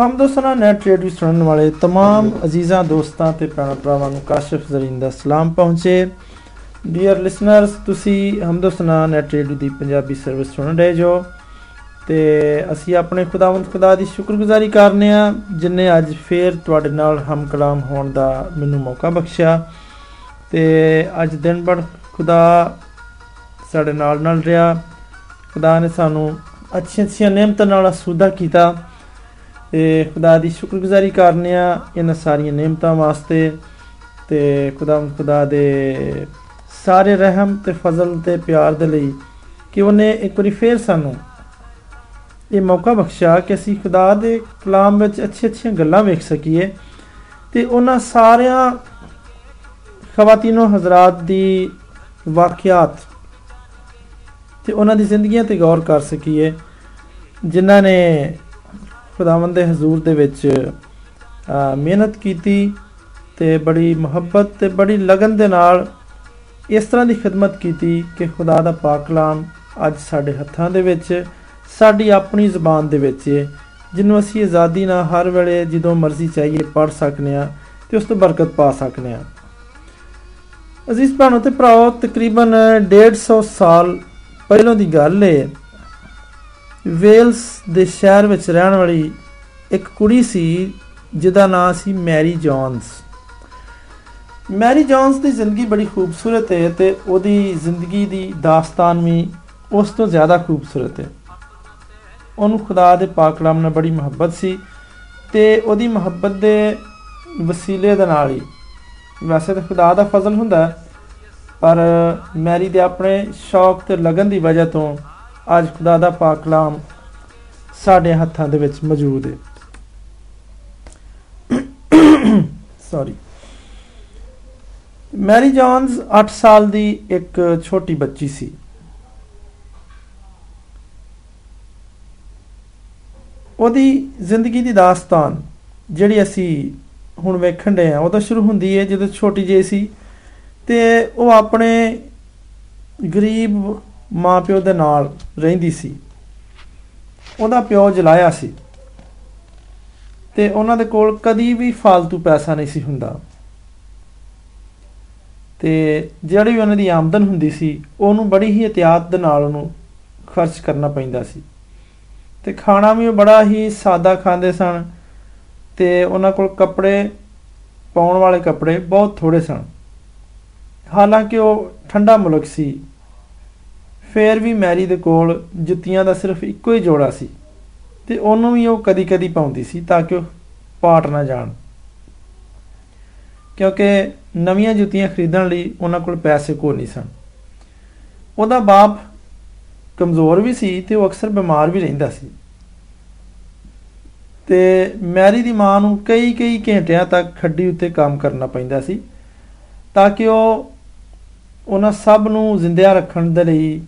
ਹਮਦੋਸਨਾ net radio ਸੁਣਨ ਵਾਲੇ तमाम ਅਜ਼ੀਜ਼ਾਂ ਦੋਸਤਾਂ ਤੇ ਭੈਣਾਂ ਭਰਾਵਾਂ ਨੂੰ ਕਾਸ਼ਫ ਜ਼ਰੀਨ ਦਾ ਸਲਾਮ ਪਹੁੰਚੇ ਡੀਅਰ ਲਿਸਨਰਸ ਤੁਸੀਂ ਹਮਦੋਸਨਾ ਨੈਟ ਰੇਡੀਓ ਦੀ ਪੰਜਾਬੀ ਸਰਵਿਸ ਸੁਣ ਰਹੇ ਜੋ ਤੇ ਅਸੀਂ ਆਪਣੇ ਖੁਦਾਵੰਦ ਖੁਦਾ ਦੀ ਸ਼ੁਕਰਗੁਜ਼ਾਰੀ ਕਰਨੇ ਆ ਜਿਨੇ ਅੱਜ ਫੇਰ ਤੁਹਾਡੇ ਨਾਲ ਹਮ ਕਲਾਮ ਹੋਣ ਦਾ ਮੈਨੂੰ ਮੌਕਾ ਬਖਸ਼ਿਆ ਤੇ ਅੱਜ ਦਿਨ ਬੜ ਖੁਦਾ ਸਾਡੇ ਨਾਲ ਨਾਲ ਰਿਹਾ ਖੁਦਾ ਨੇ ਸਾਨੂੰ ਅੱਛੀਆਂ ਅੱਛੀਆਂ ਨਿਮਤਾਂ ਨਾਲ ਅਸੂਦਾ ਕੀਤਾ ਤੇ ਖੁਦਾ ਦੀ ਸ਼ੁਕਰਗੁਜ਼ਾਰੀ ਕਰਨੇ ਆ ਇਹਨਾਂ ਸਾਰੀਆਂ ਨਿਮਤਾਂ ਵਾਸਤੇ ਤੇ ਖੁਦਾ ਖੁਦਾ ਦੇ ਸਾਰੇ ਰਹਿਮ ਤੇ ਫਜ਼ਲ ਤੇ ਪਿਆਰ ਦੇ ਲਈ ਕਿ ਉਹਨੇ ਇੱਕ ਵਾਰੀ ਫੇਰ ਸਾਨੂੰ ਇਹ ਮੌਕਾ ਬਖਸ਼ਿਆ ਕਿ ਅਸੀਂ ਖੁਦਾ ਦੇ ਕਲਾਮ ਵਿੱਚ ਅੱਛੀ ਅੱਛੀਆਂ ਗੱਲਾਂ ਵੇਖ ਸਕੀਏ ਤੇ ਉਹਨਾਂ ਸਾਰਿਆਂ ਖਵਾਤੀਨੋ ਹਜ਼ਰਤ ਦੀ ਵਾਕਿਆਤ ਤੇ ਉਹਨਾਂ ਦੀ ਜ਼ਿੰਦਗੀਆਂ ਤੇ ਗੌਰ ਕਰ ਸਕੀਏ, ਜਿਨ੍ਹਾਂ ਨੇ ਖੁਦਾਵੰਦ ਦੇ ਹਜ਼ੂਰ ਦੇ ਵਿੱਚ ਮਿਹਨਤ ਕੀਤੀ ਤੇ ਬੜੀ ਮੁਹੱਬਤ ਤੇ ਬੜੀ ਲਗਨ ਦੇ ਨਾਲ ਇਸ ਤਰ੍ਹਾਂ ਦੀ ਖidmat ਕੀਤੀ ਕਿ ਖੁਦਾ ਦਾ ਪਾਕ ਕਲਾਮ ਅੱਜ ਸਾਡੇ ਹੱਥਾਂ ਦੇ ਵਿੱਚ, ਸਾਡੀ ਆਪਣੀ ਜ਼ੁਬਾਨ ਦੇ ਵਿੱਚ ਹੈ ਜਿਹਨੂੰ ਅਸੀਂ ਆਜ਼ਾਦੀ ਨਾਲ ਹਰ ਵੇਲੇ ਜਦੋਂ ਮਰਜ਼ੀ ਚਾਹੀਏ ਪੜ ਸਕਨੇ ਆ ਤੇ ਉਸ ਤੋਂ ਬਰਕਤ ਪਾ ਸਕਨੇ ਆ ਅਜ਼ੀਜ਼ ਭਰਾਣੋ ਤੇ ਭਰਾਓ, ਤਕਰੀਬਨ 150 ਸਾਲ ਪਹਿਲਾਂ ਦੀ ਗੱਲ ਹੈ ਵੇਲਸ ਦੇ ਸ਼ਹਿਰ ਵਿੱਚ ਰਹਿਣ ਵਾਲੀ ਇੱਕ ਕੁੜੀ ਸੀ, ਜਿਹਦਾ ਨਾਮ ਸੀ ਮੈਰੀ ਜੌਨਸ। ਮੈਰੀ ਜੌਨਸ ਦੀ ਜ਼ਿੰਦਗੀ ਬੜੀ ਖੂਬਸੂਰਤ ਹੈ ਤੇ ਉਹਦੀ ਜ਼ਿੰਦਗੀ ਦੀ ਦਾਸਤਾਨ ਵੀ ਉਸ ਤੋਂ ਜ਼ਿਆਦਾ ਖੂਬਸੂਰਤ ਹੈ ਉਹਨੂੰ ਖੁਦਾ ਦੇ ਪਾਕ ਕਲਾਮ ਨਾਲ ਬੜੀ ਮੁਹੱਬਤ ਸੀ ਤੇ ਉਹਦੀ ਮੁਹੱਬਤ ਦੇ ਵਸੀਲੇ ਦੇ ਨਾਲ ਹੀ। ਵੈਸੇ ਤਾਂ ਖੁਦਾ ਦਾ ਫਜ਼ਲ ਹੁੰਦਾ, ਪਰ ਮੈਰੀ ਦੇ ਆਪਣੇ ਸ਼ੌਕ ਤੇ ਲਗਨ ਦੀ ਵਜ੍ਹਾ ਤੋਂ ਅੱਜ ਖੁਦਾ ਦਾ ਪਾਕ ਕਲਾਮ ਸਾਡੇ ਹੱਥਾਂ ਦੇ ਵਿੱਚ ਮੌਜੂਦ ਹੈ ਸੌਰੀ ਮੈਰੀ ਜੌਨਸ 8 ਸਾਲ ਦੀ ਇੱਕ ਛੋਟੀ ਬੱਚੀ ਸੀ। ਉਹਦੀ ਜ਼ਿੰਦਗੀ ਦੀ ਦਾਸਤਾਨ ਜਿਹੜੀ ਅਸੀਂ ਹੁਣ ਵੇਖਣ ਦੇ ਆ ਉਹ ਤਾਂ ਸ਼ੁਰੂ ਹੁੰਦੀ ਹੈ ਜਦੋਂ ਛੋਟੀ ਜਿਹੀ ਸੀ ਤੇ ਉਹ ਆਪਣੇ ਗਰੀਬ ਮਾਪਿਓ ਦੇ ਨਾਲ ਰਹਿੰਦੀ ਸੀ। ਉਹਦਾ ਪਿਓ ਜਲਾਇਆ ਸੀ। ਤੇ ਉਹਨਾਂ ਦੇ ਕੋਲ ਕਦੀ ਵੀ ਫालतू ਪੈਸਾ ਨਹੀਂ ਸੀ ਹੁੰਦਾ। ਤੇ ਜਿਹੜੀ ਵੀ ਉਹਨਾਂ ਦੀ ਆਮਦਨ ਹੁੰਦੀ ਸੀ, ਉਹਨੂੰ ਬੜੀ ਹੀ ਇhtiyat ਦੇ ਨਾਲ ਉਹਨੂੰ ਖਰਚ ਕਰਨਾ ਪੈਂਦਾ ਸੀ। ਤੇ ਖਾਣਾ ਵੀ ਬੜਾ ਹੀ ਸਾਦਾ ਖਾਂਦੇ ਸਨ ਤੇ ਉਹਨਾਂ ਕੋਲ ਕੱਪੜੇ, ਪਾਉਣ ਵਾਲੇ ਕੱਪੜੇ ਬਹੁਤ ਥੋੜੇ ਸਨ। ਹਾਲਾਂਕਿ ਉਹ ਠੰਡਾ ਮੁਲਕ ਸੀ। ਫੇਰ ਵੀ ਮੈਰੀ ਦੇ ਕੋਲ ਜੁੱਤੀਆਂ ਦਾ ਸਿਰਫ ਇੱਕੋ ਹੀ ਜੋੜਾ ਸੀ ਤੇ ਉਹਨੂੰ ਵੀ ਉਹ ਕਦੀ-ਕਦੀ ਪਾਉਂਦੀ ਸੀ ਤਾਂ ਕਿ ਉਹ ਪਾਟ ਨਾ ਜਾਣ। ਕਿਉਂਕਿ ਨਵੀਆਂ ਜੁੱਤੀਆਂ ਖਰੀਦਣ ਲਈ ਉਹਨਾਂ ਕੋਲ ਪੈਸੇ ਕੋਈ ਨਹੀਂ ਸਨ। ਉਹਦਾ ਬਾਪ ਕਮਜ਼ੋਰ ਵੀ ਸੀ ਤੇ ਉਹ ਅਕਸਰ ਬਿਮਾਰ ਵੀ ਰਹਿੰਦਾ ਸੀ। ਤੇ ਮੈਰੀ ਦੀ ਮਾਂ ਨੂੰ ਕਈ ਕਈ ਘੰਟਿਆਂ ਤੱਕ ਖੱਡੀ ਉੱਤੇ ਕੰਮ ਕਰਨਾ ਪੈਂਦਾ ਸੀ ਤਾਂ ਕਿ ਉਹ ਉਹਨਾਂ ਸਭ ਨੂੰ ਜ਼ਿੰਦਿਆ ਰੱਖਣ ਦੇ ਲਈ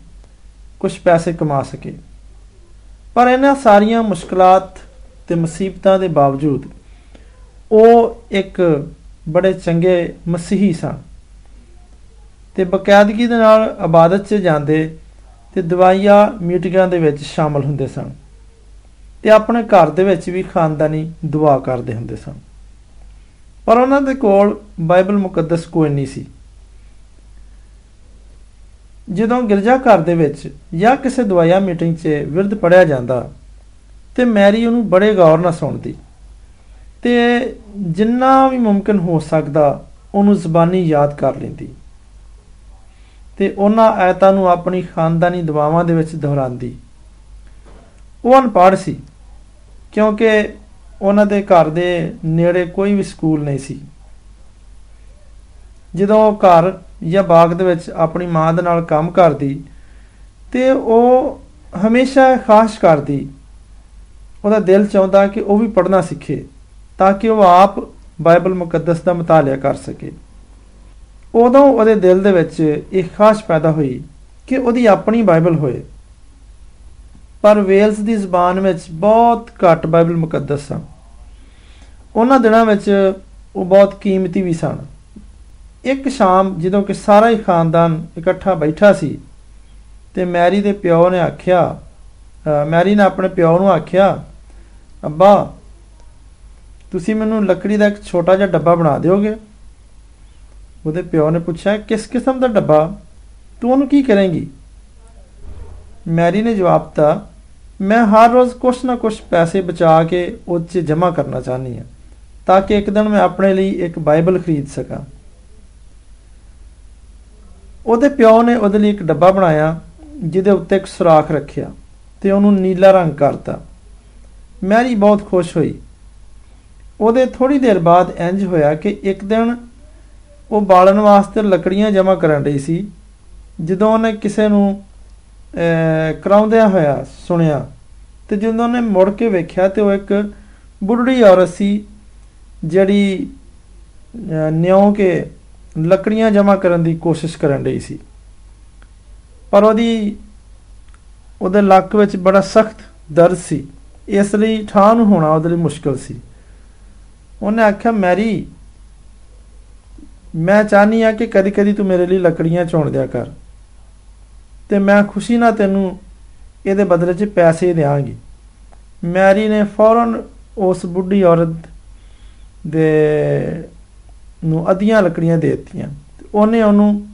ਕੁਝ ਪੈਸੇ ਕਮਾ ਸਕੇ। ਪਰ ਇਹਨਾਂ ਸਾਰੀਆਂ ਮੁਸ਼ਕਲਾਂ ਤੇ ਮੁਸੀਬਤਾਂ ਦੇ ਬਾਵਜੂਦ ਉਹ ਇੱਕ ਬੜੇ ਚੰਗੇ ਮਸੀਹੀ ਸਨ। ਤੇ ਬਕਾਇਦਗੀ ਦੇ ਨਾਲ ਇਬਾਦਤ 'ਚ ਜਾਂਦੇ ਤੇ ਦਵਾਈਆਂ ਮੀਟਿੰਗਾਂ ਦੇ ਵਿੱਚ ਸ਼ਾਮਲ ਹੁੰਦੇ ਸਨ ਤੇ ਆਪਣੇ ਘਰ ਦੇ ਵਿੱਚ ਵੀ ਖਾਨਦਾਨੀ ਦੁਆ ਕਰਦੇ ਹੁੰਦੇ ਸਨ। ਪਰ ਉਹਨਾਂ ਦੇ ਕੋਲ ਬਾਈਬਲ ਮੁਕੱਦਸ ਕੋਈ ਨਹੀਂ ਸੀ। ਜਦੋਂ ਗਿਰਜਾ ਘਰ ਦੇ ਵਿੱਚ ਜਾਂ ਕਿਸੇ ਦਵਾਈਆਂ ਮੀਟਿੰਗ 'ਚ ਵਿਰਧ ਪੜਿਆ ਜਾਂਦਾ ਤੇ ਮੈਰੀ ਉਹਨੂੰ ਬੜੇ ਗੌਰ ਨਾਲ ਸੁਣਦੀ ਤੇ ਜਿੰਨਾ ਵੀ ਮੁਮਕਨ ਹੋ ਸਕਦਾ ਉਹਨੂੰ ਜ਼ਬਾਨੀ ਯਾਦ ਕਰ ਲੈਂਦੀ ਤੇ ਉਹਨਾਂ ਆਇਤਾਂ ਨੂੰ ਆਪਣੀ ਖਾਨਦਾਨੀ ਦੁਆਵਾਂ ਦੇ ਵਿੱਚ ਦੁਹਰਾਉਂਦੀ। ਉਹ ਅਨਪੜ੍ਹ ਸੀ, ਕਿਉਂਕਿ ਉਹਨਾਂ ਦੇ ਘਰ ਦੇ ਨੇੜੇ ਕੋਈ ਵੀ ਸਕੂਲ ਨਹੀਂ ਸੀ। ਜਦੋਂ ਉਹ ਘਰ ਜਾਂ ਬਾਗ ਦੇ ਵਿੱਚ ਆਪਣੀ ਮਾਂ ਦੇ ਨਾਲ ਕੰਮ ਕਰਦੀ ਤੇ ਉਹ ਹਮੇਸ਼ਾ ਖਾਸ਼ ਕਰਦੀ, ਉਹਦਾ ਦਿਲ ਚਾਹੁੰਦਾ ਕਿ ਉਹ ਵੀ ਪੜ੍ਹਨਾ ਸਿੱਖੇ ਤਾਂ ਕਿ ਉਹ ਆਪ ਬਾਈਬਲ ਮੁਕੱਦਸ ਦਾ ਮਤਾਲਿਆ ਕਰ ਸਕੇ। ਉਦੋਂ ਉਹਦੇ ਦਿਲ ਦੇ ਵਿੱਚ ਇੱਕ ਖਾਸ਼ ਪੈਦਾ ਹੋਈ ਕਿ ਉਹਦੀ ਆਪਣੀ ਬਾਈਬਲ ਹੋਏ। ਪਰ ਵੇਲਸ ਦੀ ਜ਼ਬਾਨ ਵਿੱਚ ਬਹੁਤ ਘੱਟ ਬਾਈਬਲ ਮੁਕੱਦਸ ਸਨ। ਉਹਨਾਂ ਦਿਨਾਂ ਵਿੱਚ ਉਹ ਬਹੁਤ ਕੀਮਤੀ ਵੀ ਸਨ। ਇੱਕ ਸ਼ਾਮ ਜਦੋਂ ਕਿ ਸਾਰਾ ਹੀ ਖਾਨਦਾਨ ਇਕੱਠਾ ਬੈਠਾ ਸੀ, ਤੇ ਮੈਰੀ ਦੇ ਪਿਓ ਨੇ ਆਖਿਆ ਮੈਰੀ ਨੇ ਆਪਣੇ ਪਿਓ ਨੂੰ ਆਖਿਆ, ਅੱਬਾ, ਤੁਸੀਂ ਮੈਨੂੰ ਲੱਕੜੀ ਦਾ ਇੱਕ ਛੋਟਾ ਜਿਹਾ ਡੱਬਾ ਬਣਾ ਦਿਓਗੇ? ਉਹਦੇ ਪਿਓ ਨੇ ਪੁੱਛਿਆ, ਕਿਸ ਕਿਸਮ ਦਾ ਡੱਬਾ? ਤੂੰ ਉਹਨੂੰ ਕੀ ਕਰੇਂਗੀ? ਮੈਰੀ ਨੇ ਜਵਾਬ ਦਿੱਤਾ, ਮੈਂ ਹਰ ਰੋਜ਼ ਕੁਛ ਨਾ ਕੁਛ ਪੈਸੇ ਬਚਾ ਕੇ ਉਹ 'ਚ ਜਮ੍ਹਾਂ ਕਰਨਾ ਚਾਹਨੀ ਹਾਂ, ਤਾਂ ਕਿ ਇੱਕ ਦਿਨ ਮੈਂ ਆਪਣੇ ਲਈ ਇੱਕ ਬਾਈਬਲ ਖਰੀਦ ਸਕਾਂ। ਉਹਦੇ ਪਿਓ ਨੇ ਉਹਦੇ ਲਈ ਇੱਕ ਡੱਬਾ ਬਣਾਇਆ, ਜਿਹਦੇ ਉੱਤੇ ਇੱਕ ਸੁਰਾਖ ਰੱਖਿਆ ਤੇ ਉਹਨੂੰ ਨੀਲਾ ਰੰਗ ਕਰਤਾ। ਮੈਰੀ ਬਹੁਤ ਖੁਸ਼ ਹੋਈ। ਉਹਦੇ ਥੋੜੀ ਦੇਰ ਬਾਅਦ ਇੰਜ ਹੋਇਆ ਕਿ ਇੱਕ ਦਿਨ ਉਹ ਬਾਲਣ ਵਾਸਤੇ ਲੱਕੜੀਆਂ ਜਮ੍ਹਾਂ ਕਰਨ ਰਹੀ ਸੀ, ਜਦੋਂ ਉਹਨੇ ਕਿਸੇ ਨੂੰ ਕਰਾਉਂਦਿਆਂ ਹੋਇਆ ਸੁਣਿਆ ਤੇ ਜਦੋਂ ਉਹਨੇ ਮੁੜ ਕੇ ਵੇਖਿਆ ਤੇ ਉਹ ਇੱਕ ਬੁੱਢੀ ਔਰਤ ਸੀ ਜਿਹੜੀ ਨਿਉ ਕੇ ਲੱਕੜੀਆਂ ਜਮ੍ਹਾਂ ਕਰਨ ਦੀ ਕੋਸ਼ਿਸ਼ ਕਰਨ ਰਹੀ ਸੀ। ਪਰ ਉਹਦੀ, ਉਹਦੇ ਲੱਕ ਵਿੱਚ ਬੜਾ ਸਖਤ ਦਰਦ ਸੀ। ਇਸ ਲਈ ਠਾਂ ਨੂੰ ਹੋਣਾ ਉਹਦੇ ਲਈ ਮੁਸ਼ਕਲ ਸੀ। ਉਹਨੇ ਆਖਿਆ, ਮੈਰੀ, ਮੈਂ ਚਾਹਨੀ ਆ ਕਿ ਕਦੀ ਕਦੀ ਤੂੰ ਮੇਰੇ ਲਈ ਲੱਕੜੀਆਂ ਚੋਣ ਦਿਆ ਕਰ ਤੇ ਮੈਂ ਖੁਸ਼ੀ ਨਾਲ ਤੈਨੂੰ ਇਹਦੇ ਬਦਲੇ 'ਚ ਪੈਸੇ ਦੇਵਾਂਗੀ ਮੈਰੀ ਨੇ ਫੌਰਨ ਉਸ ਬੁੱਢੀ ਔਰਤ ਦੇ ਨੂੰ ਅਧੀਆਂ ਲੱਕੜੀਆਂ ਦੇ ਦਿੱਤੀਆਂ। ਉਹਨੇ ਉਹਨੂੰ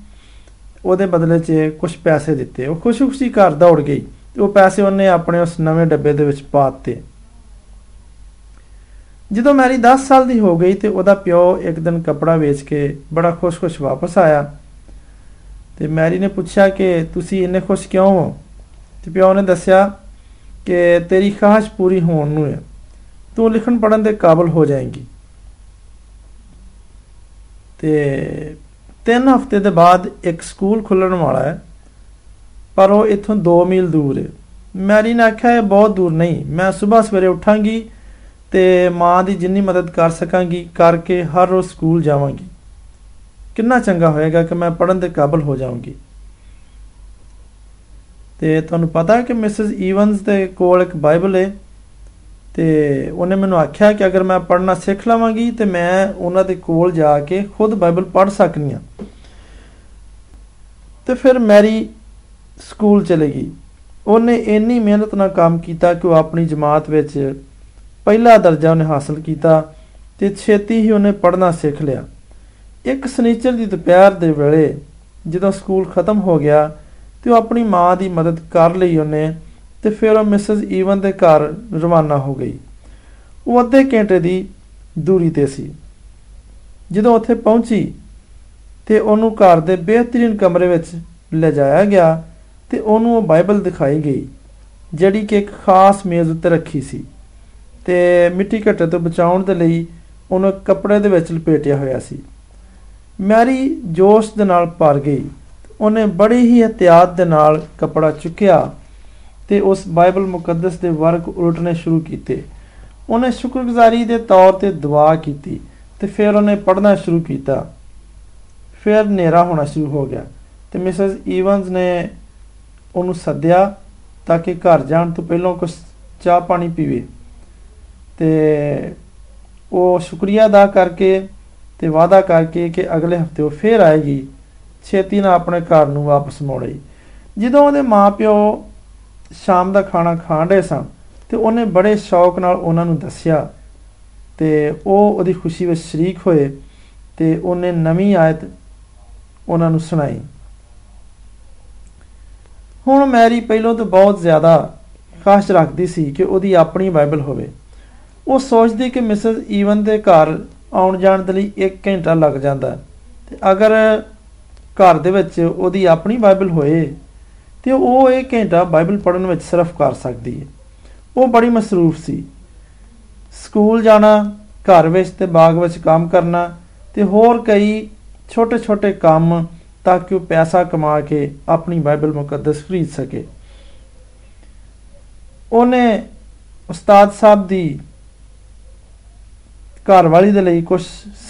ਉਹਦੇ ਬਦਲੇ 'ਚ ਕੁਝ ਪੈਸੇ ਦਿੱਤੇ। ਉਹ ਖੁਸ਼ੀ-ਖੁਸ਼ੀ ਘਰ ਦੌੜ ਗਈ। ਤੇ ਉਹ ਪੈਸੇ ਉਹਨੇ ਆਪਣੇ ਉਸ ਨਵੇਂ ਡੱਬੇ ਦੇ ਵਿੱਚ ਪਾ ਦਿੱਤੇ। ਜਦੋਂ ਮੈਰੀ 10 ਸਾਲ ਦੀ ਹੋ ਗਈ ਤੇ ਉਹਦਾ ਪਿਓ ਇੱਕ ਦਿਨ ਕਪੜਾ ਵੇਚ ਕੇ ਬੜਾ ਖੁਸ਼-ਖੁਸ਼ ਵਾਪਸ ਆਇਆ ਤੇ ਮੈਰੀ ਨੇ ਪੁੱਛਿਆ ਕਿ ਤੁਸੀਂ ਇੰਨੇ ਖੁਸ਼ ਕਿਉਂ ਹੋ? ਤੇ ਪਿਓ ਨੇ ਦੱਸਿਆ ਕਿ ਤੇਰੀ ਖਾਹਸ਼ ਪੂਰੀ ਹੋਣ ਨੂੰ ਹੈ। ਤੂੰ ਲਿਖਣ ਪੜਨ ਦੇ ਕਾਬਲ ਹੋ ਜਾਏਂਗੀ। ਤੇ ਤਿੰਨ ਹਫ਼ਤੇ ਦੇ ਬਾਅਦ ਇੱਕ ਸਕੂਲ ਖੁੱਲਣ ਵਾਲਾ ਹੈ, ਪਰ ਉਹ ਇੱਥੋਂ 2 ਮੀਲ ਦੂਰ ਹੈ। ਮੈਰੀ ਨੇ ਆਖਿਆ ਇਹ ਬਹੁਤ ਦੂਰ ਨਹੀਂ, ਮੈਂ ਸਵੇਰ ਸਵੇਰੇ ਉਠਾਂਗੀ ਤੇ ਮਾਂ ਦੀ ਜਿੰਨੀ ਮਦਦ ਕਰ ਸਕਾਂਗੀ ਕਰਕੇ ਹਰ ਰੋਜ਼ ਸਕੂਲ ਜਾਵਾਂਗੀ। ਕਿੰਨਾ ਚੰਗਾ ਹੋਏਗਾ ਕਿ ਮੈਂ ਪੜਨ ਦੇ ਕਾਬਲ ਹੋ ਜਾਵਾਂਗੀ। ਤੇ ਤੁਹਾਨੂੰ ਪਤਾ ਹੈ ਕਿ ਮਿਸਿਸ ਈਵਨਸ ਦੇ ਕੋਲ ਇੱਕ ਬਾਈਬਲ ਹੈ ਤੇ ਉਹਨੇ ਮੈਨੂੰ ਆਖਿਆ ਕਿ ਅਗਰ ਮੈਂ ਪੜਨਾ ਸਿੱਖ ਲਵਾਂਗੀ ਤੇ ਮੈਂ ਉਹਨਾਂ ਦੇ ਕੋਲ ਜਾ ਕੇ ਖੁਦ ਬਾਈਬਲ ਪੜ ਸਕਨੀ ਆ ਤੇ ਫਿਰ ਮੈਰੀ ਸਕੂਲ ਚਲੇ ਗਈ। ਉਹਨੇ ਇੰਨੀ ਮਿਹਨਤ ਨਾਲ ਕੰਮ ਕੀਤਾ ਕਿ ਉਹ ਆਪਣੀ ਜਮਾਤ ਵਿੱਚ ਪਹਿਲਾ ਦਰਜਾ ਉਹਨੇ ਹਾਸਲ ਕੀਤਾ ਤੇ ਛੇਤੀ ਹੀ ਉਹਨੇ ਪੜ੍ਹਨਾ ਸਿੱਖ ਲਿਆ। ਇੱਕ ਸਨੀਚਰ ਦੀ ਦੁਪਹਿਰ ਦੇ ਵੇਲੇ ਜਦੋਂ ਸਕੂਲ ਖਤਮ ਹੋ ਗਿਆ ਤੇ ਉਹ ਆਪਣੀ ਮਾਂ ਦੀ ਮਦਦ ਕਰ ਲਈ ਉਹਨੇ ਤੇ ਫਿਰ ਉਹ ਮਿਸਸ ਈਵਨ ਦੇ ਘਰ ਰਵਾਨਾ ਹੋ ਗਈ। ਉਹ ਅੱਧੇ ਘੰਟੇ ਦੀ ਦੂਰੀ ਤੇ ਸੀ। ਜਦੋਂ ਉੱਥੇ ਪਹੁੰਚੀ ਤੇ ਉਹਨੂੰ ਘਰ ਦੇ ਬਿਹਤਰੀਨ ਕਮਰੇ ਵਿੱਚ ਲਿਜਾਇਆ ਗਿਆ ਤੇ ਉਹਨੂੰ ਉਹ ਬਾਈਬਲ ਦਿਖਾਈ ਗਈ, ਜਿਹੜੀ ਕਿ ਇੱਕ ਖਾਸ ਮੇਜ਼ ਉੱਤੇ ਰੱਖੀ ਸੀ ਤੇ ਮਿੱਟੀ ਘੱਟੇ ਤੋਂ ਬਚਾਉਣ ਦੇ ਲਈ ਉਹਨੂੰ ਕੱਪੜੇ ਦੇ ਵਿੱਚ ਲਪੇਟਿਆ ਹੋਇਆ ਸੀ। ਮੈਰੀ ਜੋਸ਼ ਦੇ ਨਾਲ ਭਰ ਗਈ। ਉਹਨੇ ਬੜੀ ਹੀ ਇhtiyat ਦੇ ਨਾਲ ਕੱਪੜਾ ਚੁੱਕਿਆ ਤੇ ਉਸ ਬਾਈਬਲ ਮੁਕੱਦਸ ਦੇ ਵਰਕ ਉਲਟਣੇ ਸ਼ੁਰੂ ਕੀਤੇ। ਉਹਨੇ ਸ਼ੁਕਰਗੁਜ਼ਾਰੀ ਦੇ ਤੌਰ ਤੇ ਦੁਆ ਕੀਤੀ ਤੇ ਫਿਰ ਉਹਨੇ ਪੜ੍ਹਨਾ ਸ਼ੁਰੂ ਕੀਤਾ। ਫਿਰ ਹਨੇਰਾ ਹੋਣਾ ਸ਼ੁਰੂ ਹੋ ਗਿਆ ਤੇ ਮਿਸਸ ਈਵਨਸ ਨੇ ਉਹਨੂੰ ਸੱਦਿਆ ਤਾਂ ਕਿ ਘਰ ਜਾਣ ਤੋਂ ਪਹਿਲਾਂ ਕੁਝ ਚਾਹ ਪਾਣੀ ਪੀਵੇ। ਤੇ ਉਹ ਸ਼ੁਕਰੀਆ ਅਦਾ ਕਰਕੇ ਤੇ ਵਾਅਦਾ ਕਰਕੇ ਕਿ ਅਗਲੇ ਹਫ਼ਤੇ ਉਹ ਫੇਰ ਆਏਗੀ। ਛੇਤੀ ਨਾਲ ਆਪਣੇ ਘਰ ਨੂੰ ਵਾਪਸ ਮੋੜੇਗੀ ਜਦੋਂ ਉਹਦੇ ਮਾਪਿਓ ਸ਼ਾਮ ਦਾ ਖਾਣਾ ਖਾਣ ਸਨ ਤੇ ਉਹਨੇ ਬੜੇ ਸ਼ੌਕ ਨਾਲ ਉਹਨਾਂ ਨੂੰ ਦੱਸਿਆ ਤੇ ਉਹ ਉਹਦੀ ਖੁਸ਼ੀ ਵਿੱਚ ਸ਼ਰੀਕ ਹੋਏ ਤੇ ਉਹਨੇ ਨਵੀਂ ਆਇਤ ਉਹਨਾਂ ਨੂੰ ਸੁਣਾਈ। ਹੁਣ ਮੈਰੀ ਪਹਿਲਾਂ ਤੋਂ ਬਹੁਤ ਜ਼ਿਆਦਾ ਖਾਸ ਰੱਖਦੀ ਸੀ ਕਿ ਉਹਦੀ ਆਪਣੀ ਬਾਈਬਲ ਹੋਵੇ। ਉਹ ਸੋਚਦੀ ਕਿ ਮਿਸਸ ਈਵਨ ਦੇ ਘਰ ਆਉਣ ਜਾਣ ਦੇ ਲਈ 1 ਘੰਟਾ ਲੱਗ ਜਾਂਦਾ ਤੇ ਅਗਰ ਘਰ ਦੇ ਵਿੱਚ ਉਹਦੀ ਆਪਣੀ ਬਾਈਬਲ ਹੋਏ ਤੇ ਉਹ ਇਹ ਘੰਟਾ ਬਾਈਬਲ ਪੜ੍ਹਨ ਵਿੱਚ ਸਿਰਫ ਕਰ ਸਕਦੀ ਹੈ। ਉਹ ਬੜੀ ਮਸਰੂਫ ਸੀ। ਸਕੂਲ ਜਾਣਾ, ਘਰ ਵਿੱਚ ਤੇ ਬਾਗ ਵਿੱਚ ਕੰਮ ਕਰਨਾ ਤੇ ਹੋਰ ਕਈ ਛੋਟੇ-ਛੋਟੇ ਕੰਮ ਤਾਂ ਕਿ ਉਹ ਪੈਸਾ ਕਮਾ ਕੇ ਆਪਣੀ ਬਾਈਬਲ ਮੁਕੱਦਸ ਖਰੀਦ ਸਕੇ। ਉਹਨੇ ਉਸਤਾਦ ਸਾਹਿਬ ਦੀ ਘਰ ਵਾਲੀ ਦੇ ਲਈ ਕੁਝ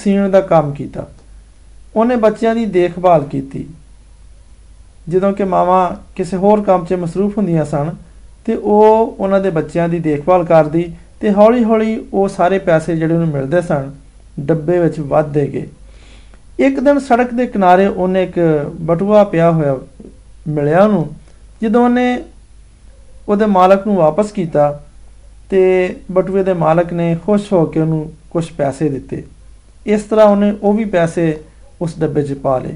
ਸੀਣ ਦਾ ਕੰਮ ਕੀਤਾ। ਉਹਨੇ ਬੱਚਿਆਂ ਦੀ ਦੇਖਭਾਲ ਕੀਤੀ। ਜਦੋਂ ਕਿ ਮਾਵਾਂ ਕਿਸੇ ਹੋਰ ਕੰਮ 'ਚ ਮਸਰੂਫ ਹੁੰਦੀਆਂ ਸਨ ਤੇ ਉਹ ਉਹਨਾਂ ਦੇ ਬੱਚਿਆਂ ਦੀ ਦੇਖਭਾਲ ਕਰਦੀ ਤੇ ਹੌਲੀ-ਹੌਲੀ ਉਹ ਸਾਰੇ ਪੈਸੇ ਜਿਹੜੇ ਉਹਨੂੰ ਮਿਲਦੇ ਸਨ, ਡੱਬੇ ਵਿੱਚ ਵੱਧਦੇ ਗਏ। ਇੱਕ ਦਿਨ ਸੜਕ ਦੇ ਕਿਨਾਰੇ ਉਹਨੇ ਇੱਕ ਬਟੂਆ ਪਿਆ ਹੋਇਆ ਮਿਲਿਆ ਉਹਨੂੰ, ਜਦੋਂ ਉਹਨੇ ਉਹਦੇ ਮਾਲਕ ਨੂੰ ਵਾਪਸ ਕੀਤਾ ਤੇ ਬਟੂਏ ਦੇ ਮਾਲਕ ਨੇ ਖੁਸ਼ ਹੋ ਕੇ ਉਹਨੂੰ ਕੁਝ ਪੈਸੇ ਦਿੱਤੇ। ਇਸ ਤਰ੍ਹਾਂ ਉਹਨੇ ਉਹ ਵੀ ਪੈਸੇ ਉਸ ਡੱਬੇ 'ਚ ਪਾ ਲਏ।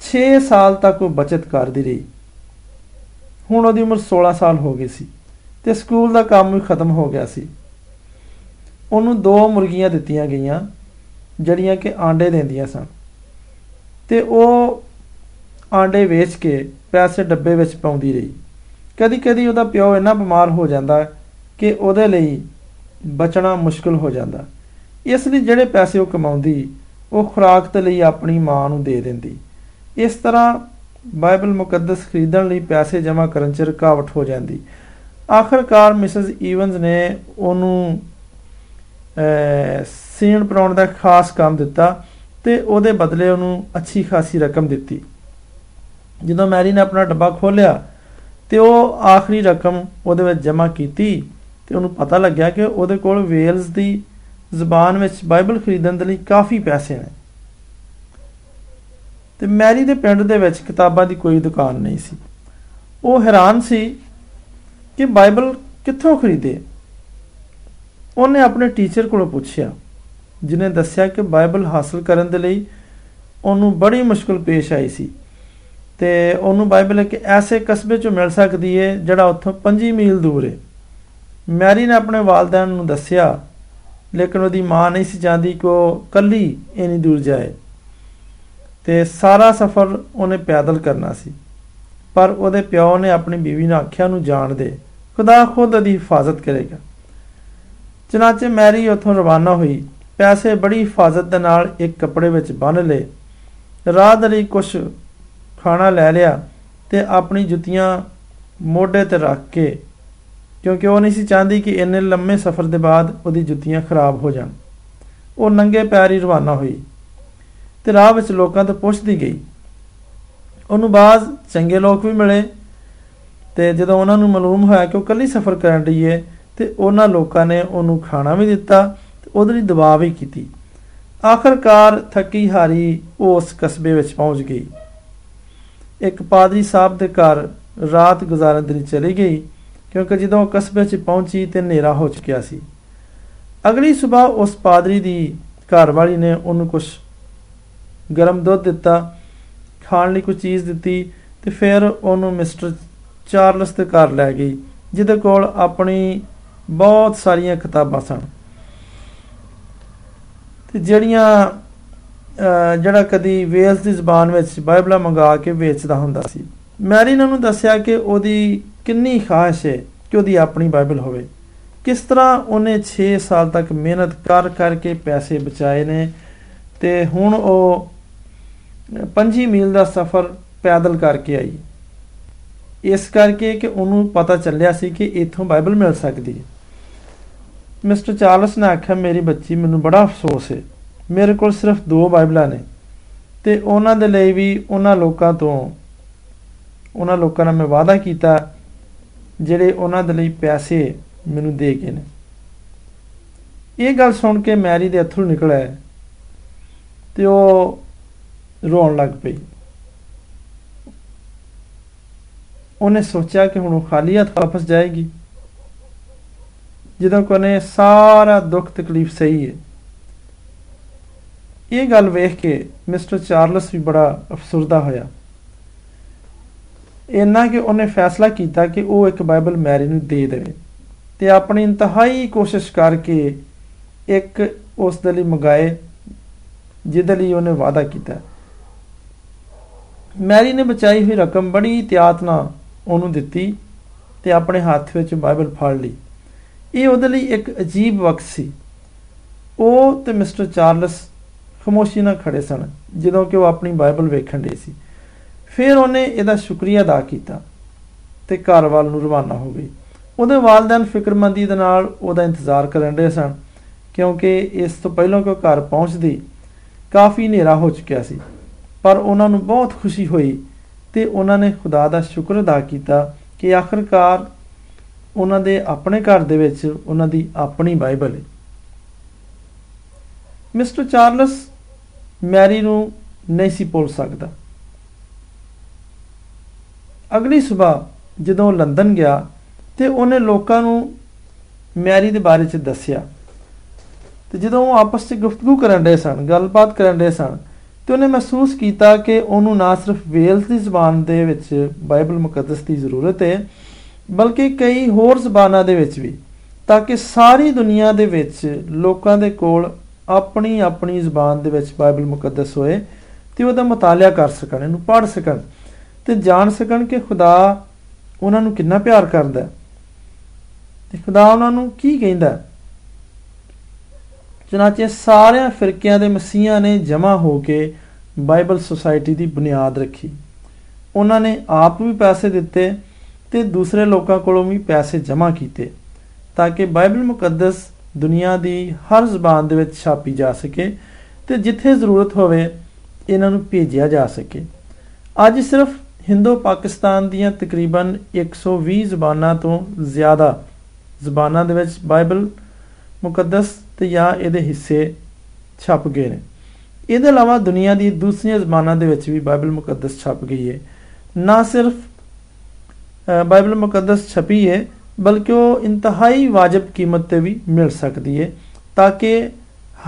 6 ਸਾਲ ਤੱਕ ਉਹ ਬਚਤ ਕਰਦੀ ਰਹੀ। ਹੁਣ ਉਹਦੀ ਉਮਰ 16 ਸਾਲ ਹੋ ਗਈ ਸੀ ਤੇ ਸਕੂਲ ਦਾ ਕੰਮ ਵੀ ਖਤਮ ਹੋ ਗਿਆ ਸੀ। ਉਹਨੂੰ ਦੋ ਮੁਰਗੀਆਂ ਦਿੱਤੀਆਂ ਗਈਆਂ, ਜਿਹੜੀਆਂ ਕਿ ਆਂਡੇ ਦਿੰਦੀਆਂ ਸਨ। ਤੇ ਉਹ ਆਂਡੇ ਵੇਚ ਕੇ ਪੈਸੇ ਡੱਬੇ ਵਿੱਚ ਪਾਉਂਦੀ ਰਹੀ। ਕਦੀ-ਕਦੀ ਉਹਦਾ ਪਿਓ ਇੰਨਾ ਬਿਮਾਰ ਹੋ ਜਾਂਦਾ ਕਿ ਉਹਦੇ ਲਈ ਬਚਣਾ ਮੁਸ਼ਕਲ ਹੋ ਜਾਂਦਾ। ਇਸ ਲਈ ਜਿਹੜੇ ਪੈਸੇ ਉਹ ਕਮਾਉਂਦੀ, ਉਹ ਖੁਰਾਕ ਤੇ ਲਈ ਆਪਣੀ ਮਾਂ ਨੂੰ ਦੇ ਦਿੰਦੀ। ਇਸ ਤਰ੍ਹਾਂ ਬਾਈਬਲ ਮੁਕੱਦਸ ਖਰੀਦਣ ਲਈ ਪੈਸੇ ਜਮ੍ਹਾਂ ਕਰਨ 'ਚ ਰੁਕਾਵਟ ਹੋ ਜਾਂਦੀ। ਆਖਰਕਾਰ ਮਿਸਸ ਈਵਨਸ ਨੇ ਉਹਨੂੰ ਸੀਣ ਪਰਾਉਣ ਦਾ ਖਾਸ ਕੰਮ ਦਿੱਤਾ ਤੇ ਉਹਦੇ ਬਦਲੇ ਉਹਨੂੰ ਅੱਛੀ ਖਾਸੀ ਰਕਮ ਦਿੱਤੀ। ਜਦੋਂ ਮੈਰੀ ਨੇ ਆਪਣਾ ਡੱਬਾ ਖੋਲ੍ਹਿਆ ਤੇ ਉਹ ਆਖਰੀ ਰਕਮ ਉਹਦੇ ਵਿੱਚ ਜਮ੍ਹਾਂ ਕੀਤੀ ਤੇ ਉਹਨੂੰ ਪਤਾ ਲੱਗਿਆ ਕਿ ਉਹਦੇ ਕੋਲ ਵੇਲਸ ਦੀ ਜ਼ੁਬਾਨ ਵਿੱਚ ਬਾਈਬਲ ਖਰੀਦਣ ਦੇ ਲਈ ਕਾਫੀ ਪੈਸੇ ਨੇ। ਤੇ ਮੈਰੀ ਦੇ ਪਿੰਡ ਦੇ ਵਿੱਚ ਕਿਤਾਬਾਂ ਦੀ ਕੋਈ ਦੁਕਾਨ ਨਹੀਂ ਸੀ। ਉਹ ਹੈਰਾਨ ਸੀ ਕਿ ਬਾਈਬਲ ਕਿੱਥੋਂ ਖਰੀਦੇ? ਉਹਨੇ ਆਪਣੇ ਟੀਚਰ ਕੋਲੋਂ ਪੁੱਛਿਆ ਜਿਨੇ ਦੱਸਿਆ ਕਿ ਬਾਈਬਲ ਹਾਸਲ ਕਰਨ ਦੇ ਲਈ ਉਹਨੂੰ ਬੜੀ ਮੁਸ਼ਕਲ ਪੇਸ਼ ਆਈ ਸੀ ਤੇ ਉਹਨੂੰ ਬਾਈਬਲ ਇੱਕ ਐਸੇ ਕਸਬੇ 'ਚੋਂ ਮਿਲ ਸਕਦੀ ਹੈ ਜਿਹੜਾ ਉੱਥੋਂ 5 ਮੀਲ ਦੂਰ ਹੈ ਮੈਰੀ ਨੇ ਆਪਣੇ ਵਾਲਦਿਆਂ ਨੂੰ ਦੱਸਿਆ, ਲੇਕਿਨ ਉਹਦੀ ਮਾਂ ਨਹੀਂ ਸੀ ਚਾਹਦੀ ਕਿ ਉਹ ਕੱਲੀ ਇਨੀ ਦੂਰ ਜਾਏ। ਤੇ ਸਾਰਾ ਸਫ਼ਰ ਉਹਨੇ ਪੈਦਲ ਕਰਨਾ ਸੀ। ਪਰ ਉਹਦੇ ਪਿਓ ਨੇ ਆਪਣੀ ਬੀਵੀ ਨੂੰ ਆਖਿਆ ਨੂੰ ਜਾਣ ਦੇ। ਖੁਦਾ ਖੁਦ ਉਹਦੀ ਹਿਫਾਜ਼ਤ ਕਰੇਗਾ। ਚਨਾਚੇ ਮੈਰੀ ਉੱਥੋਂ ਰਵਾਨਾ ਹੋਈ। ਪੈਸੇ ਬੜੀ ਹਿਫਾਜ਼ਤ ਦੇ ਨਾਲ ਇੱਕ ਕੱਪੜੇ ਵਿੱਚ ਬੰਨ ਲਏ। ਰਾਹ ਦੇ ਲਈ ਕੁਝ ਖਾਣਾ ਲੈ ਲਿਆ ਤੇ ਆਪਣੀ ਜੁੱਤੀਆਂ ਮੋਢੇ ਤੇ ਰੱਖ ਕੇ, ਕਿਉਂਕਿ ਉਹ ਨਹੀਂ ਸੀ ਚਾਹੁੰਦੀ ਕਿ ਇੰਨੇ ਲੰਮੇ ਸਫ਼ਰ ਦੇ ਬਾਅਦ ਉਹਦੀ ਜੁੱਤੀਆਂ ਖਰਾਬ ਹੋ ਜਾਣ। ਉਹ ਨੰਗੇ ਪੈਰ ਹੀ ਰਵਾਨਾ ਹੋਈ। ਤੇ ਰਾਹ ਵਿੱਚ ਲੋਕਾਂ ਤੋਂ ਪੁੱਛਦੀ ਗਈ। ਉਹਨੂੰ ਬਾਅਦ ਚੰਗੇ ਲੋਕ ਵੀ ਮਿਲੇ ਤੇ ਜਦੋਂ ਉਹਨਾਂ ਨੂੰ ਮਾਲੂਮ ਹੋਇਆ ਕਿ ਉਹ ਕੱਲੀ ਸਫ਼ਰ ਕਰਨ ਰਹੀ ਹੈ ਤੇ ਉਹਨਾਂ ਲੋਕਾਂ ਨੇ ਉਹਨੂੰ ਖਾਣਾ ਵੀ ਦਿੱਤਾ ਤੇ ਉਹਦੇ ਲਈ ਦਬਾਅ ਵੀ ਕੀਤੀ। ਆਖਰਕਾਰ ਥੱਕੀ ਹਾਰੀ ਉਸ ਕਸਬੇ ਵਿੱਚ ਪਹੁੰਚ ਗਈ। ਇੱਕ ਪਾਦਰੀ ਸਾਹਿਬ ਦੇ ਘਰ ਰਾਤ ਗੁਜ਼ਾਰਨ ਦੇ ਲਈ ਚਲੀ ਗਈ, ਕਿਉਂਕਿ ਜਦੋਂ ਕਸਬੇ 'ਚ ਪਹੁੰਚੀ ਤੇ ਹਨੇਰਾ ਹੋ ਚੁੱਕਿਆ ਸੀ। ਅਗਲੀ ਸਵੇਰ ਉਸ ਪਾਦਰੀ ਦੀ ਘਰ ਵਾਲੀ ਨੇ ਉਹਨੂੰ ਕੁਝ ਗਰਮ ਦੁੱਧ ਦਿੱਤਾ, ਖਾਣ ਲਈ ਕੋਈ ਚੀਜ਼ ਦਿੱਤੀ ਤੇ ਫਿਰ ਉਹਨੂੰ ਮਿਸਟਰ ਚਾਰਲਸ ਦੇ ਘਰ ਲੈ ਗਈ, ਜਿਹਦੇ ਕੋਲ ਆਪਣੀ ਬਹੁਤ ਸਾਰੀਆਂ ਕਿਤਾਬਾਂ ਸਨ। ਤੇ ਜਿਹੜੀਆਂ ਜਿਹੜਾ ਕਦੀ ਵੇਲਸ ਦੀ ਜ਼ਬਾਨ ਵਿੱਚ ਬਾਈਬਲਾਂ ਮੰਗਾ ਕੇ ਵੇਚਦਾ ਹੁੰਦਾ ਸੀ। ਮੈਰੀ ਨੇ ਉਹਨੂੰ ਦੱਸਿਆ ਕਿ ਉਹਦੀ ਕਿੰਨੀ ਖਾਹਿਸ਼ ਹੈ ਕਿ ਉਹਦੀ ਆਪਣੀ ਬਾਈਬਲ ਹੋਵੇ। ਕਿਸ ਤਰ੍ਹਾਂ ਉਹਨੇ 6 ਸਾਲ ਤੱਕ ਮਿਹਨਤ ਕਰ ਕਰਕੇ ਪੈਸੇ ਬਚਾਏ ਨੇ ਤੇ ਹੁਣ ਉਹ 5 ਮੀਲ ਦਾ ਸਫ਼ਰ ਪੈਦਲ ਕਰਕੇ ਆਈ। ਇਸ ਕਰਕੇ ਕਿ ਉਹਨੂੰ ਪਤਾ ਚੱਲਿਆ ਸੀ ਕਿ ਇੱਥੋਂ ਬਾਈਬਲ ਮਿਲ ਸਕਦੀ ਹੈ। ਮਿਸਟਰ ਚਾਰਲਸ ਨੇ ਆਖਿਆ, ਮੇਰੀ ਬੱਚੀ ਮੈਨੂੰ ਬੜਾ ਅਫਸੋਸ ਹੈ। ਮੇਰੇ ਕੋਲ ਸਿਰਫ ਦੋ ਬਾਈਬਲਾਂ ਨੇ ਤੇ ਉਹਨਾਂ ਦੇ ਲਈ ਵੀ ਉਹਨਾਂ ਲੋਕਾਂ ਤੋਂ, ਉਹਨਾਂ ਲੋਕਾਂ ਨਾਲ ਮੈਂ ਵਾਅਦਾ ਕੀਤਾ, ਜਿਹੜੇ ਉਹਨਾਂ ਦੇ ਲਈ ਪੈਸੇ ਮੈਨੂੰ ਦੇ ਕੇ ਨੇ। ਇਹ ਗੱਲ ਸੁਣ ਕੇ ਮੈਰੀ ਦੇ ਅਥਰੂ ਨਿਕਲਿਆ ਤੇ ਉਹ ਰੋਣ ਲੱਗ ਪਈ। ਉਹਨੇ ਸੋਚਿਆ ਕਿ ਹੁਣ ਉਹ ਖਾਲੀ ਹੱਥ ਵਾਪਸ ਜਾਏਗੀ। ਜਦੋਂ ਕੋਨੇ ਸਾਰਾ ਦੁੱਖ ਤਕਲੀਫ ਸਹੀ ਹੈ। ਇਹ ਗੱਲ ਵੇਖ ਕੇ ਮਿਸਟਰ ਚਾਰਲਸ ਵੀ ਬੜਾ ਅਫਸਰਦਾ ਹੋਇਆ। ਇੰਨਾ ਕਿ ਉਹਨੇ ਫੈਸਲਾ ਕੀਤਾ ਕਿ ਉਹ ਇੱਕ ਬਾਈਬਲ ਮੈਰੀ ਨੂੰ ਦੇ ਦੇਵੇ ਤੇ ਆਪਣੀ ਇੰਤਹਾਈ ਕੋਸ਼ਿਸ਼ ਕਰਕੇ ਇੱਕ ਉਸ ਦੇ ਲਈ ਮੰਗਾਏ, ਜਿਹਦੇ ਲਈ ਉਹਨੇ ਵਾਅਦਾ ਕੀਤਾ। ਮੈਰੀ ਨੇ ਬਚਾਈ ਹੋਈ ਰਕਮ ਬੜੀ ਇਤਿਆਤ ਨਾਲ ਉਹਨੂੰ ਦਿੱਤੀ ਤੇ ਆਪਣੇ ਹੱਥ ਵਿੱਚ ਬਾਈਬਲ ਫੜ ਲਈ। ਇਹ ਉਹਦੇ ਲਈ ਇੱਕ ਅਜੀਬ ਵਕਤ ਸੀ। ਉਹ ਤੇ ਮਿਸਟਰ ਚਾਰਲਸ ਖਮੋਸ਼ੀ ਨਾਲ ਖੜੇ ਸਨ, ਜਦੋਂ ਕਿ ਉਹ ਆਪਣੀ ਬਾਈਬਲ ਵੇਖਣ ਦੇ ਸੀ। ਫਿਰ ਉਹਨੇ ਇਹਦਾ ਸ਼ੁਕਰੀਆ ਅਦਾ ਕੀਤਾ ਤੇ ਘਰ ਵੱਲ ਨੂੰ ਰਵਾਨਾ ਹੋ ਗਈ। ਉਹਦੇ ਵਾਲਿਦੈਨ ਫਿਕਰਮੰਦੀ ਦੇ ਨਾਲ ਉਹਦਾ ਇੰਤਜ਼ਾਰ ਕਰਨ ਰਹੇ ਸਨ, ਕਿਉਂਕਿ ਇਸ ਤੋਂ ਪਹਿਲਾਂ ਕਿ ਉਹ ਘਰ ਪਹੁੰਚਦੀ, ਕਾਫੀ ਹਨੇਰਾ ਹੋ ਚੁੱਕਿਆ ਸੀ। ਪਰ ਉਹਨਾਂ ਨੂੰ ਬਹੁਤ ਖੁਸ਼ੀ ਹੋਈ ਤੇ ਉਹਨਾਂ ਨੇ ਖੁਦਾ ਦਾ ਸ਼ੁਕਰ ਅਦਾ ਕੀਤਾ ਕਿ ਆਖਰਕਾਰ ਉਹਨਾਂ ਦੇ ਆਪਣੇ ਘਰ ਦੇ ਵਿੱਚ ਉਹਨਾਂ ਦੀ ਆਪਣੀ ਬਾਈਬਲ ਹੈ। ਮਿਸਟਰ ਚਾਰਲਸ ਮੈਰੀ ਨੂੰ ਨਹੀਂ ਸੀ ਭੁੱਲ ਸਕਦਾ। ਅਗਲੀ ਸਵੇਰ ਜਦੋਂ ਲੰਡਨ ਗਿਆ ਤੇ ਉਹਨੇ ਲੋਕਾਂ ਨੂੰ ਮੈਰੀ ਦੇ ਬਾਰੇ ਚ ਦੱਸਿਆ। ਤੇ ਜਦੋਂ ਉਹ ਆਪਸ ਵਿੱਚ ਗੁਫ਼ਤਗੂ ਕਰਨ ਦੇ ਸਨ, ਗੱਲਬਾਤ ਕਰਨ ਦੇ ਸਨ ਤੇ ਉਹਨੇ ਮਹਿਸੂਸ ਕੀਤਾ ਕਿ ਉਹਨੂੰ ਨਾ ਸਿਰਫ ਵੇਲਸ ਦੀ ਜ਼ਬਾਨ ਦੇ ਵਿੱਚ ਬਾਈਬਲ ਮੁਕੱਦਸ ਦੀ ਜ਼ਰੂਰਤ ਹੈ, ਬਲਕਿ ਕਈ ਹੋਰ ਜ਼ਬਾਨਾਂ ਦੇ ਵਿੱਚ ਵੀ, ਤਾਂ ਕਿ ਸਾਰੀ ਦੁਨੀਆ ਦੇ ਵਿੱਚ ਲੋਕਾਂ ਦੇ ਕੋਲ ਆਪਣੀ ਆਪਣੀ ਜ਼ਬਾਨ ਦੇ ਵਿੱਚ ਬਾਈਬਲ ਮੁਕੱਦਸ ਹੋਏ ਤੇ ਉਹਦਾ ਮਤਾਲਿਆ ਕਰ ਸਕਣ, ਇਹਨੂੰ ਪੜ੍ਹ ਸਕਣ ਤੇ ਜਾਣ ਸਕਣ ਕਿ ਖੁਦਾ ਉਹਨਾਂ ਨੂੰ ਕਿੰਨਾ ਪਿਆਰ ਕਰਦਾ ਤੇ ਖੁਦਾ ਉਹਨਾਂ ਨੂੰ ਕੀ ਕਹਿੰਦਾ ਚਨਾਚੇ ਸਾਰਿਆਂ ਫਿਰਕਿਆਂ ਦੇ ਮਸੀਹਾਂ ਨੇ ਜਮ੍ਹਾਂ ਹੋ ਕੇ ਬਾਈਬਲ ਸੁਸਾਇਟੀ ਦੀ ਬੁਨਿਆਦ ਰੱਖੀ। ਉਹਨਾਂ ਨੇ ਆਪ ਵੀ ਪੈਸੇ ਦਿੱਤੇ ਤੇ ਦੂਸਰੇ ਲੋਕਾਂ ਕੋਲੋਂ ਵੀ ਪੈਸੇ ਜਮ੍ਹਾਂ ਕੀਤੇ ਤਾਂ ਕਿ ਬਾਈਬਲ ਮੁਕੱਦਸ ਦੁਨੀਆ ਦੀ ਹਰ ਜ਼ਬਾਨ ਦੇ ਵਿੱਚ ਛਾਪੀ ਜਾ ਸਕੇ ਤੇ ਜਿੱਥੇ ਜ਼ਰੂਰਤ ਹੋਵੇ ਇਹਨਾਂ ਨੂੰ ਭੇਜਿਆ ਜਾ ਸਕੇ। ਅੱਜ ਸਿਰਫ ਹਿੰਦੂ ਪਾਕਿਸਤਾਨ ਦੀਆਂ ਤਕਰੀਬਨ 120 ਜ਼ਬਾਨਾਂ ਤੋਂ ਜ਼ਿਆਦਾ ਜ਼ਬਾਨਾਂ ਦੇ ਵਿੱਚ ਬਾਈਬਲ ਮੁਕੱਦਸ ਤੇ ਜਾਂ ਇਹਦੇ ਹਿੱਸੇ ਛਪ ਗਏ ਨੇ। ਇਹਦੇ ਇਲਾਵਾ ਦੁਨੀਆ ਦੀ ਦੂਸਰੀਆਂ ਜ਼ਬਾਨਾਂ ਦੇ ਵਿੱਚ ਵੀ ਬਾਈਬਲ ਮੁਕੱਦਸ ਛਪ ਗਈ ਹੈ ਨਾ ਸਿਰਫ ਬਾਈਬਲ ਮੁਕੱਦਸ ਛਪੀ ਹੈ ਬਲਕਿ ਉਹ ਇੰਤਹਾਈ ਵਾਜਬ ਕੀਮਤ ਤੇ ਵੀ ਮਿਲ ਸਕਦੀ ਹੈ ਤਾਂ ਕਿ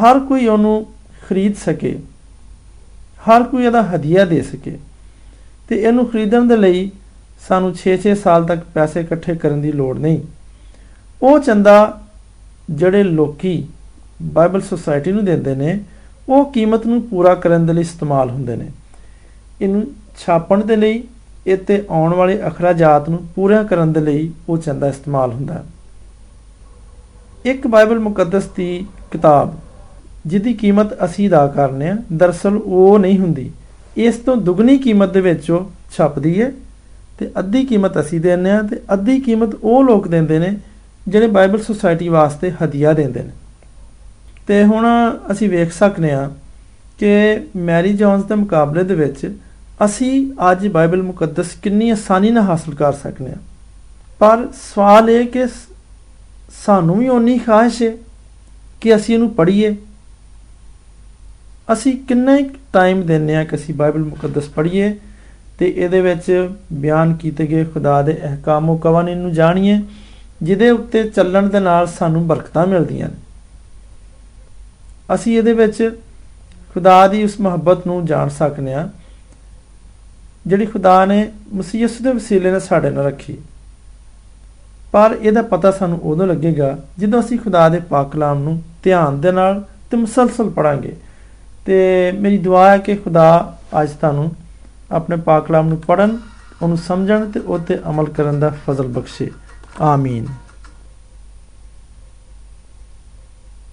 ਹਰ ਕੋਈ ਉਹਨੂੰ ਖਰੀਦ ਸਕੇ, ਹਰ ਕੋਈ ਇਹਦਾ ਹਦੀਆ ਦੇ ਸਕੇ। ਤੇ ਇਹਨੂੰ ਖਰੀਦਣ ਦੇ ਲਈ ਸਾਨੂੰ 6-6 ਸਾਲ ਤੱਕ ਪੈਸੇ ਇਕੱਠੇ ਕਰਨ ਦੀ ਲੋੜ ਨਹੀਂ। ਉਹ ਚੰਦਾ ਜਿਹੜੇ ਲੋਕੀ ਬਾਈਬਲ ਸੁਸਾਇਟੀ ਨੂੰ ਦਿੰਦੇ ਨੇ ਉਹ ਕੀਮਤ ਨੂੰ ਪੂਰਾ ਕਰਨ ਦੇ ਲਈ ਇਸਤੇਮਾਲ ਹੁੰਦੇ ਨੇ। ਇਹਨੂੰ ਛਾਪਣ ਦੇ ਲਈ ਇੱਥੇ ਆਉਣ ਵਾਲੇ ਅਖਰਾਜਾਤ ਨੂੰ ਪੂਰਾ ਕਰਨ ਦੇ ਲਈ ਉਹ ਚੰਦਾ ਇਸਤੇਮਾਲ ਹੁੰਦਾ। ਹੈ ਇੱਕ ਬਾਈਬਲ ਮੁਕੱਦਸ ਦੀ ਕਿਤਾਬ, ਜਿਹਦੀ ਕੀਮਤ ਅਸੀਂ ਅਦਾ ਕਰਨੇ ਆ, ਦਰਸਲ ਉਹ ਨਹੀਂ ਹੁੰਦੀ। ਇਸ ਤੋਂ ਦੁੱਗਣੀ ਕੀਮਤ ਦੇ ਵਿੱਚ ਉਹ ਛਪਦੀ ਹੈ ਤੇ ਅੱਧੀ ਕੀਮਤ ਅਸੀਂ ਦਿੰਨੇ ਆ ਤੇ ਅੱਧੀ ਕੀਮਤ ਉਹ ਲੋਕ ਦਿੰਦੇ ਨੇ, ਜਿਹੜੇ ਬਾਈਬਲ ਸੁਸਾਇਟੀ ਵਾਸਤੇ ਹਦੀਆ ਦਿੰਦੇ ਨੇ। ਤੇ ਹੁਣ ਅਸੀਂ ਵੇਖ ਸਕਨੇ ਆ ਕਿ ਮੈਰੀ ਜੌਨਸ ਦੇ ਮੁਕਾਬਲੇ ਦੇ ਵਿੱਚ ਅਸੀਂ ਅੱਜ ਬਾਈਬਲ ਮੁਕੱਦਸ ਕਿੰਨੀ ਆਸਾਨੀ ਨਾਲ ਹਾਸਲ ਕਰ ਸਕਨੇ ਆ। ਪਰ ਸਵਾਲ ਇਹ ਕਿ ਸਾਨੂੰ ਵੀ ਓਨੀ ਖਾਹਿਸ਼ ਹੈ ਕਿ ਅਸੀਂ ਇਹਨੂੰ ਪੜ੍ਹੀਏ। ਅਸੀਂ ਕਿੰਨਾ ਟਾਈਮ ਦਿੰਨੇ ਆ ਕਿ ਅਸੀਂ ਬਾਈਬਲ ਮੁਕੱਦਸ ਪੜ੍ਹੀਏ ਤੇ ਇਹਦੇ ਵਿੱਚ ਬਿਆਨ ਕੀਤੇ ਗਏ ਖੁਦਾ ਦੇ ਅਹਿਕਾਮ ਕਵਾਨੀਨ ਨੂੰ ਜਾਣੀਏ, ਜਿਹਦੇ ਉੱਤੇ ਚੱਲਣ ਦੇ ਨਾਲ ਸਾਨੂੰ ਬਰਕਤਾਂ ਮਿਲਦੀਆਂ ਨੇ। ਅਸੀਂ ਇਹਦੇ ਵਿੱਚ ਖੁਦਾ ਦੀ ਉਸ ਮੁਹੱਬਤ ਨੂੰ ਜਾਣ ਸਕਨੇ ਆ ਜਿਹੜੀ ਖੁਦਾ ਨੇ ਮਸੀਹ ਦੇ ਵਸੀਲੇ ਨਾਲ ਸਾਡੇ ਨਾਲ ਰੱਖੀ। ਪਰ ਇਹਦਾ ਪਤਾ ਸਾਨੂੰ ਉਦੋਂ ਲੱਗੇਗਾ ਜਦੋਂ ਅਸੀਂ ਖੁਦਾ ਦੇ ਪਾਕ ਕਲਾਮ ਨੂੰ ਧਿਆਨ ਦੇ ਨਾਲ ਤੇ ਮੁਸਲਸਲ ਪੜਾਂਗੇ ਤੇ ਮੇਰੀ ਦੁਆ ਹੈ ਕਿ ਖੁਦਾ ਅੱਜ ਤੁਹਾਨੂੰ ਆਪਣੇ ਪਾਕ ਕਲਾਮ ਨੂੰ ਪੜਨ ਉਹਨੂੰ ਸਮਝਣ ਤੇ ਉਹ ਤੇ ਅਮਲ ਕਰਨ ਦਾ ਫਜ਼ਲ ਬਖਸ਼ੇ। ਆਮੀਨ।